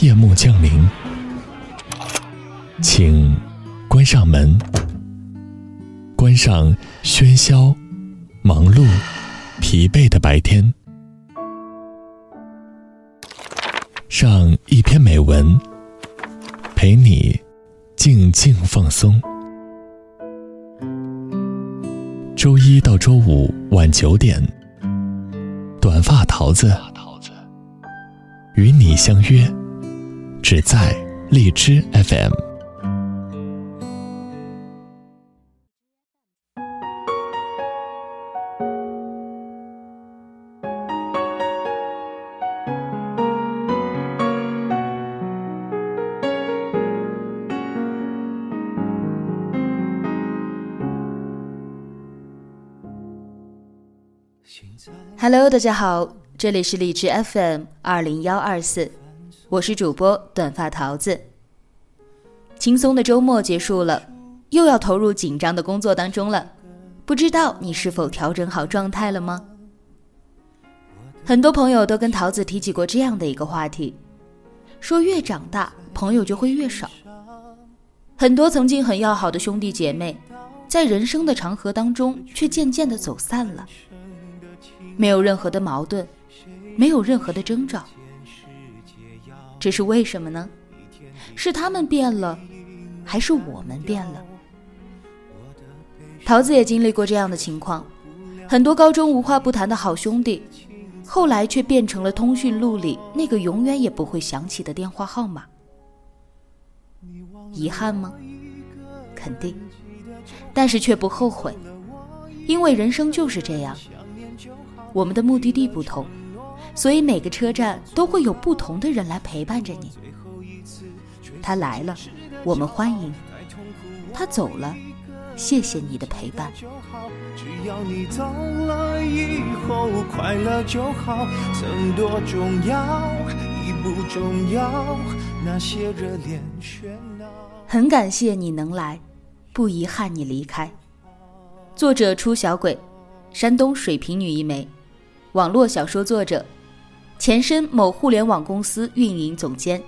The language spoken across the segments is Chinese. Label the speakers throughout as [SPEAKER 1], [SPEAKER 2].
[SPEAKER 1] 夜幕降临，请关上门，关上喧嚣、忙碌、疲惫的白天，上一篇美文，陪你静静放松。周一到周五晚九点，短发桃子与你相约。只在荔枝 FM。
[SPEAKER 2] Hello，大家好，这里是荔枝 FM 二零幺二四。我是主播短发桃子。轻松的周末结束了，又要投入紧张的工作当中了。不知道你是否调整好状态了吗？很多朋友都跟桃子提起过这样的一个话题，说越长大朋友就会越少。很多曾经很要好的兄弟姐妹，在人生的长河当中却渐渐的走散了，没有任何的矛盾，没有任何的征兆。这是为什么呢？是他们变了，还是我们变了？桃子也经历过这样的情况，很多高中无话不谈的好兄弟，后来却变成了通讯录里那个永远也不会响起的电话号码。遗憾吗？肯定，但是却不后悔，因为人生就是这样，我们的目的地不同。所以每个车站都会有不同的人来陪伴着你。他来了，我们欢迎；他走了，谢谢你的陪伴。只要你走了以后快乐就好，曾多重要已不重要，那些热恋喧闹。很感谢你能来，不遗憾你离开。作者出小鬼，山东水瓶女一枚，网络小说作者。前身某互联网公司运营总监。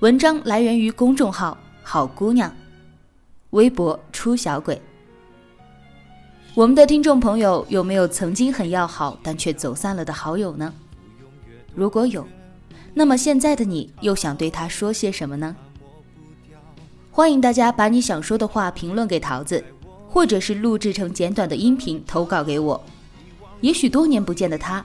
[SPEAKER 2] 文章来源于公众号“好姑娘”，微博“出小鬼”。我们的听众朋友有没有曾经很要好但却走散了的好友呢？如果有，那么现在的你又想对他说些什么呢？欢迎大家把你想说的话评论给桃子，或者是录制成简短的音频投稿给我。也许多年不见的他。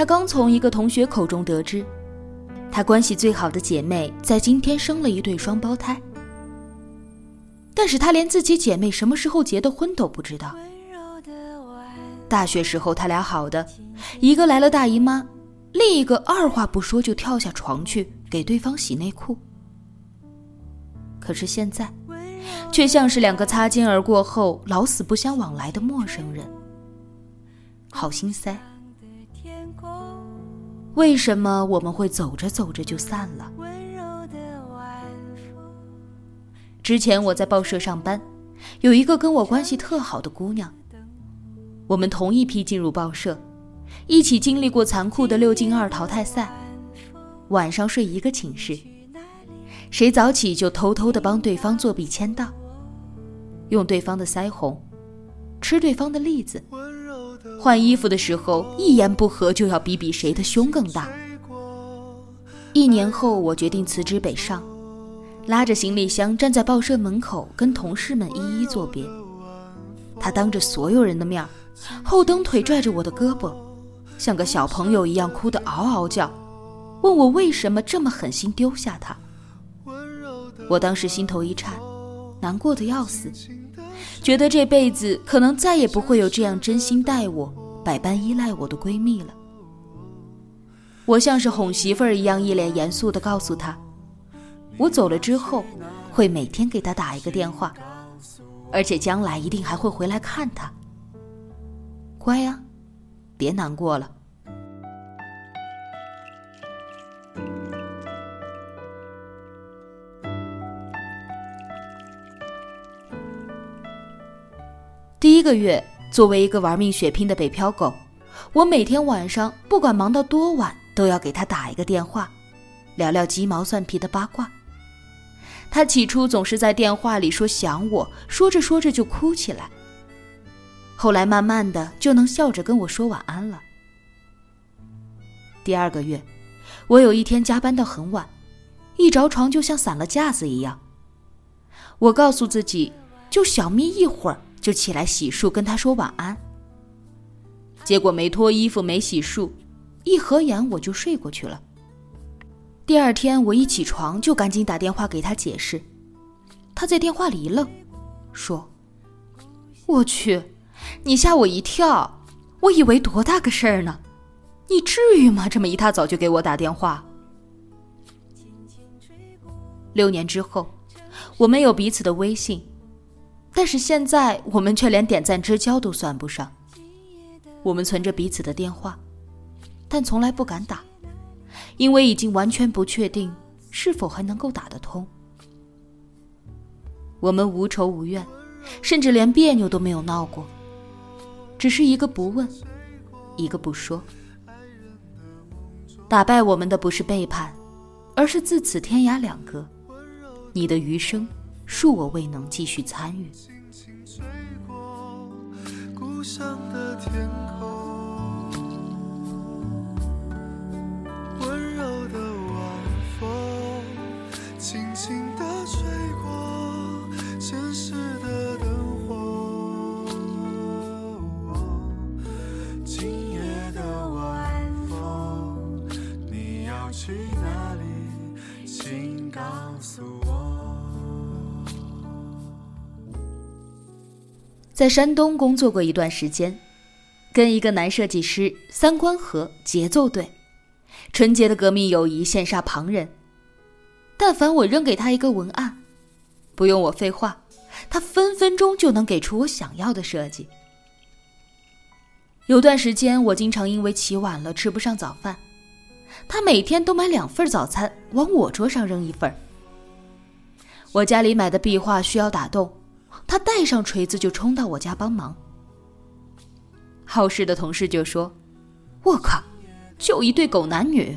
[SPEAKER 2] 他刚从一个同学口中得知，他关系最好的姐妹在今天生了一对双胞胎。但是他连自己姐妹什么时候结的婚都不知道。大学时候他俩好的，一个来了大姨妈，另一个二话不说就跳下床去给对方洗内裤。可是现在，却像是两个擦肩而过后老死不相往来的陌生人，好心塞。为什么我们会走着走着就散了？之前我在报社上班，有一个跟我关系特好的姑娘。我们同一批进入报社，一起经历过残酷的六进二淘汰赛，晚上睡一个寝室，谁早起就偷偷的帮对方作弊签到，用对方的腮红，吃对方的栗子。换衣服的时候，一言不合就要比比谁的胸更大。一年后，我决定辞职北上，拉着行李箱站在报社门口，跟同事们一一作别。他当着所有人的面后蹬腿拽着我的胳膊，像个小朋友一样哭得嗷嗷叫，问我为什么这么狠心丢下他。我当时心头一颤，难过的要死。觉得这辈子可能再也不会有这样真心待我、百般依赖我的闺蜜了。我像是哄媳妇儿一样，一脸严肃地告诉她：“我走了之后，会每天给他打一个电话，而且将来一定还会回来看他。乖呀，别难过了。第一个月，作为一个玩命血拼的北漂狗，我每天晚上不管忙到多晚，都要给他打一个电话，聊聊鸡毛蒜皮的八卦。他起初总是在电话里说想我，说着说着就哭起来。后来慢慢的就能笑着跟我说晚安了。第二个月，我有一天加班到很晚，一着床就像散了架子一样。我告诉自己，就小眯一会儿。就起来洗漱，跟他说晚安。结果没脱衣服，没洗漱，一合眼我就睡过去了。第二天我一起床就赶紧打电话给他解释，他在电话里一愣，说：“我去，你吓我一跳，我以为多大个事儿呢，你至于吗？这么一大早就给我打电话。”六年之后，我们有彼此的微信。但是现在我们却连点赞之交都算不上。我们存着彼此的电话，但从来不敢打，因为已经完全不确定是否还能够打得通。我们无仇无怨，甚至连别扭都没有闹过，只是一个不问，一个不说。打败我们的不是背叛，而是自此天涯两隔。你的余生。恕我未能继续参与。故乡的天空。在山东工作过一段时间，跟一个男设计师三观合，节奏对，纯洁的革命友谊羡煞旁人。但凡我扔给他一个文案，不用我废话，他分分钟就能给出我想要的设计。有段时间，我经常因为起晚了吃不上早饭，他每天都买两份早餐往我桌上扔一份。我家里买的壁画需要打洞。他带上锤子就冲到我家帮忙。好事的同事就说：“我靠，就一对狗男女。”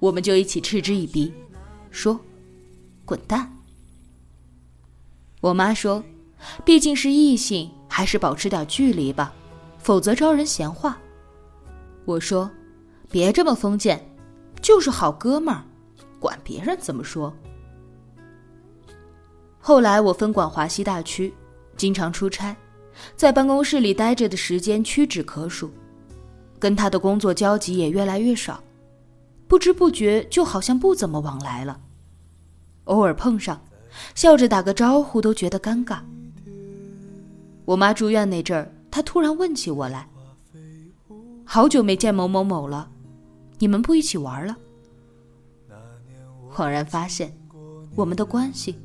[SPEAKER 2] 我们就一起嗤之以鼻，说：“滚蛋。”我妈说：“毕竟是异性，还是保持点距离吧，否则招人闲话。”我说：“别这么封建，就是好哥们儿，管别人怎么说。”后来我分管华西大区，经常出差，在办公室里待着的时间屈指可数，跟他的工作交集也越来越少，不知不觉就好像不怎么往来了。偶尔碰上，笑着打个招呼都觉得尴尬。我妈住院那阵儿，他突然问起我来：“好久没见某某某了，你们不一起玩了？”恍然发现，我们的关系。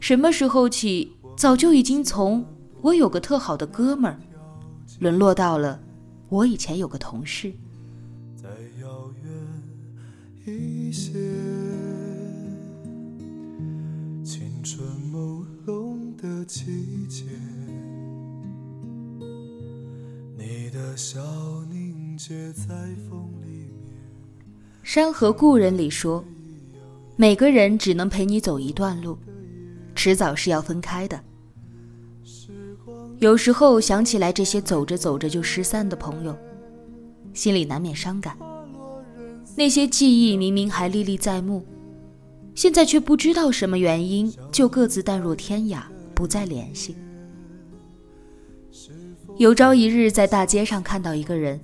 [SPEAKER 2] 什么时候起，早就已经从我有个特好的哥们儿，沦落到了我以前有个同事。再遥远一些，青春朦胧的季节，你的笑凝结在风里面。《山河故人》里说，每个人只能陪你走一段路。迟早是要分开的。有时候想起来这些走着走着就失散的朋友，心里难免伤感。那些记忆明明还历历在目，现在却不知道什么原因就各自淡若天涯，不再联系。有朝一日在大街上看到一个人，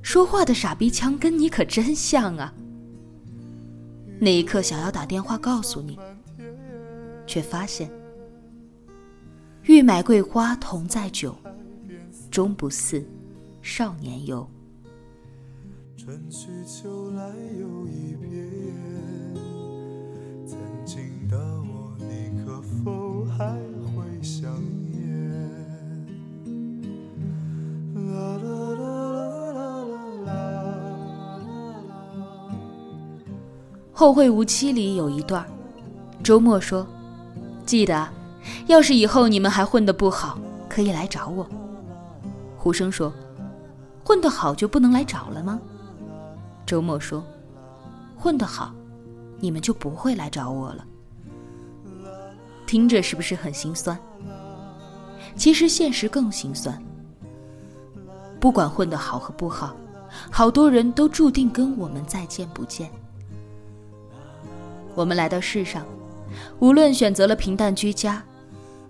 [SPEAKER 2] 说话的傻逼腔跟你可真像啊！那一刻想要打电话告诉你。却发现欲买桂花同载酒终不似少年游。春去秋来又一遍曾经的我你可否还会想念？后会无期里有一段周末说记得，要是以后你们还混得不好，可以来找我。”胡生说：“混得好就不能来找了吗？”周末说：“混得好，你们就不会来找我了。”听着是不是很心酸？其实现实更心酸。不管混得好和不好，好多人都注定跟我们再见不见。我们来到世上，无论选择了平淡居家，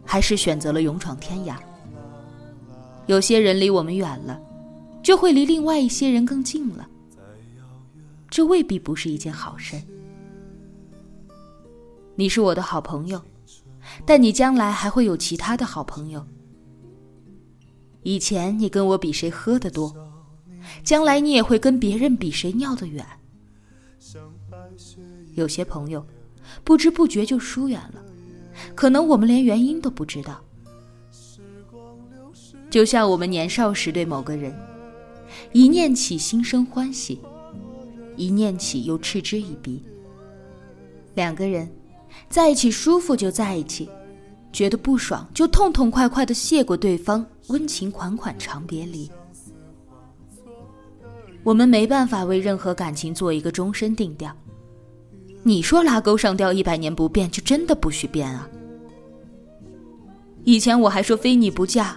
[SPEAKER 2] 还是选择了勇闯天涯，有些人离我们远了，就会离另外一些人更近了。这未必不是一件好事。你是我的好朋友。但你将来还会有其他的好朋友。以前你跟我比谁喝的多，将来你也会跟别人比谁尿得远。有些朋友，不知不觉就疏远了，可能我们连原因都不知道。就像我们年少时对某个人，一念起心生欢喜，一念起又嗤之以鼻。两个人。在一起舒服就在一起，觉得不爽就痛痛快快的谢过对方，温情款款长别离。我们没办法为任何感情做一个终身定调。你说拉钩上吊一百年不变，就真的不许变啊？以前我还说非你不嫁，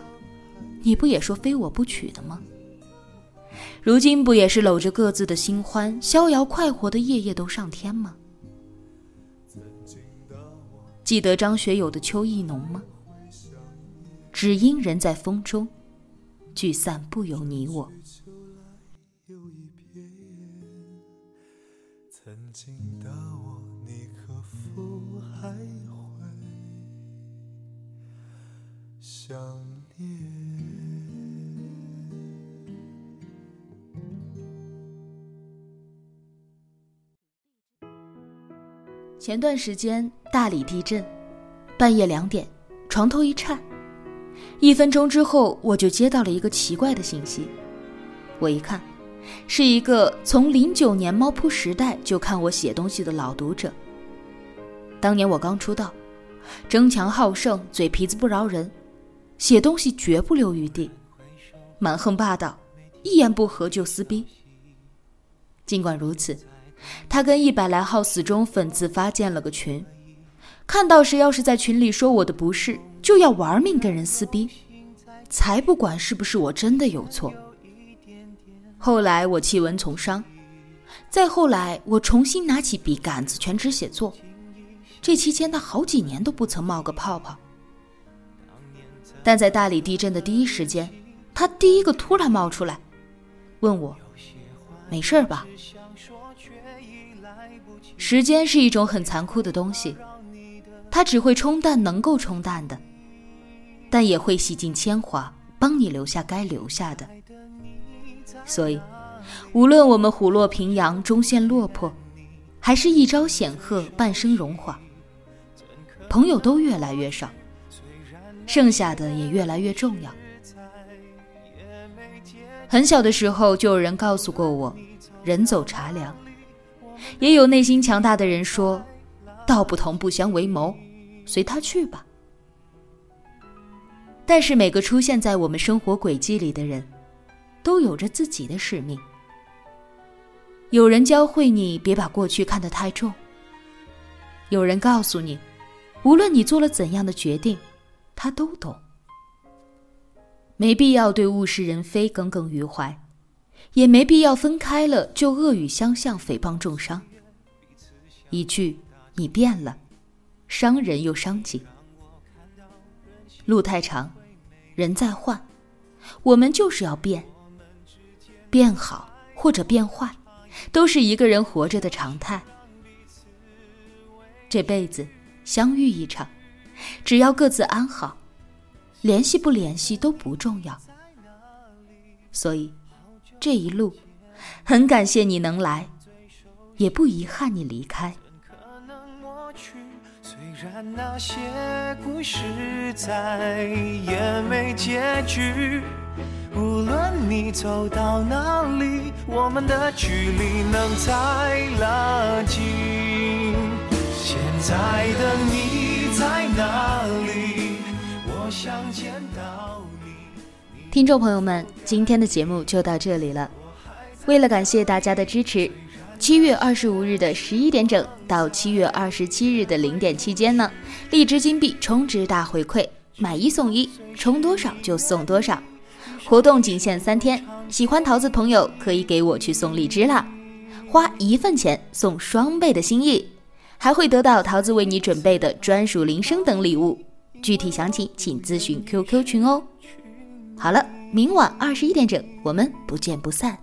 [SPEAKER 2] 你不也说非我不娶的吗？如今不也是搂着各自的新欢，逍遥快活的夜夜都上天吗？记得张学友的《秋意浓》吗？只因人在风中，聚散不由你我。曾经的我，你可否还会想念？前段时间大理地震，半夜两点，床头一颤，一分钟之后我就接到了一个奇怪的信息。我一看，是一个从零九年猫扑时代就看我写东西的老读者。当年我刚出道，争强好胜，嘴皮子不饶人，写东西绝不留余地，蛮横霸道，一言不合就撕逼。尽管如此。他跟一百来号死忠粉自发建了个群，看到谁要是在群里说我的不是，就要玩命跟人撕逼，才不管是不是我真的有错。后来我弃文从商，再后来我重新拿起笔杆子全职写作，这期间他好几年都不曾冒个泡泡。但在大理地震的第一时间，他第一个突然冒出来，问我，没事吧？时间是一种很残酷的东西，它只会冲淡能够冲淡的，但也会洗尽铅华，帮你留下该留下的。所以，无论我们虎落平阳，终陷落魄，还是一朝显赫，半生荣华，朋友都越来越少，剩下的也越来越重要。很小的时候就有人告诉过我，人走茶凉。也有内心强大的人说：“道不同不相为谋，随他去吧。”但是每个出现在我们生活轨迹里的人，都有着自己的使命。有人教会你别把过去看得太重。有人告诉你，无论你做了怎样的决定，他都懂。没必要对物是人非耿耿于怀。也没必要分开了就恶语相向、诽谤重伤。一句“你变了”，伤人又伤己。路太长，人在换，我们就是要变。变好或者变坏，都是一个人活着的常态。这辈子相遇一场，只要各自安好，联系不联系都不重要。所以。这一路，很感谢你能来，也不遗憾你离开。虽然那些故事再也没结局，无论你走到哪里，
[SPEAKER 3] 我们的距离能再拉近。现在的你在哪里？我想见到你。
[SPEAKER 2] 听众朋友们，今天的节目就到这里了。为了感谢大家的支持，七月二十五日的十一点整到七月二十七日的零点期间呢，荔枝金币充值大回馈，买一送一，充多少就送多少。活动仅限三天，喜欢桃子朋友可以给我去送荔枝啦，花一份钱送双倍的心意，还会得到桃子为你准备的专属铃声等礼物。具体详情请咨询 QQ 群哦。好了，明晚二十一点整，我们不见不散。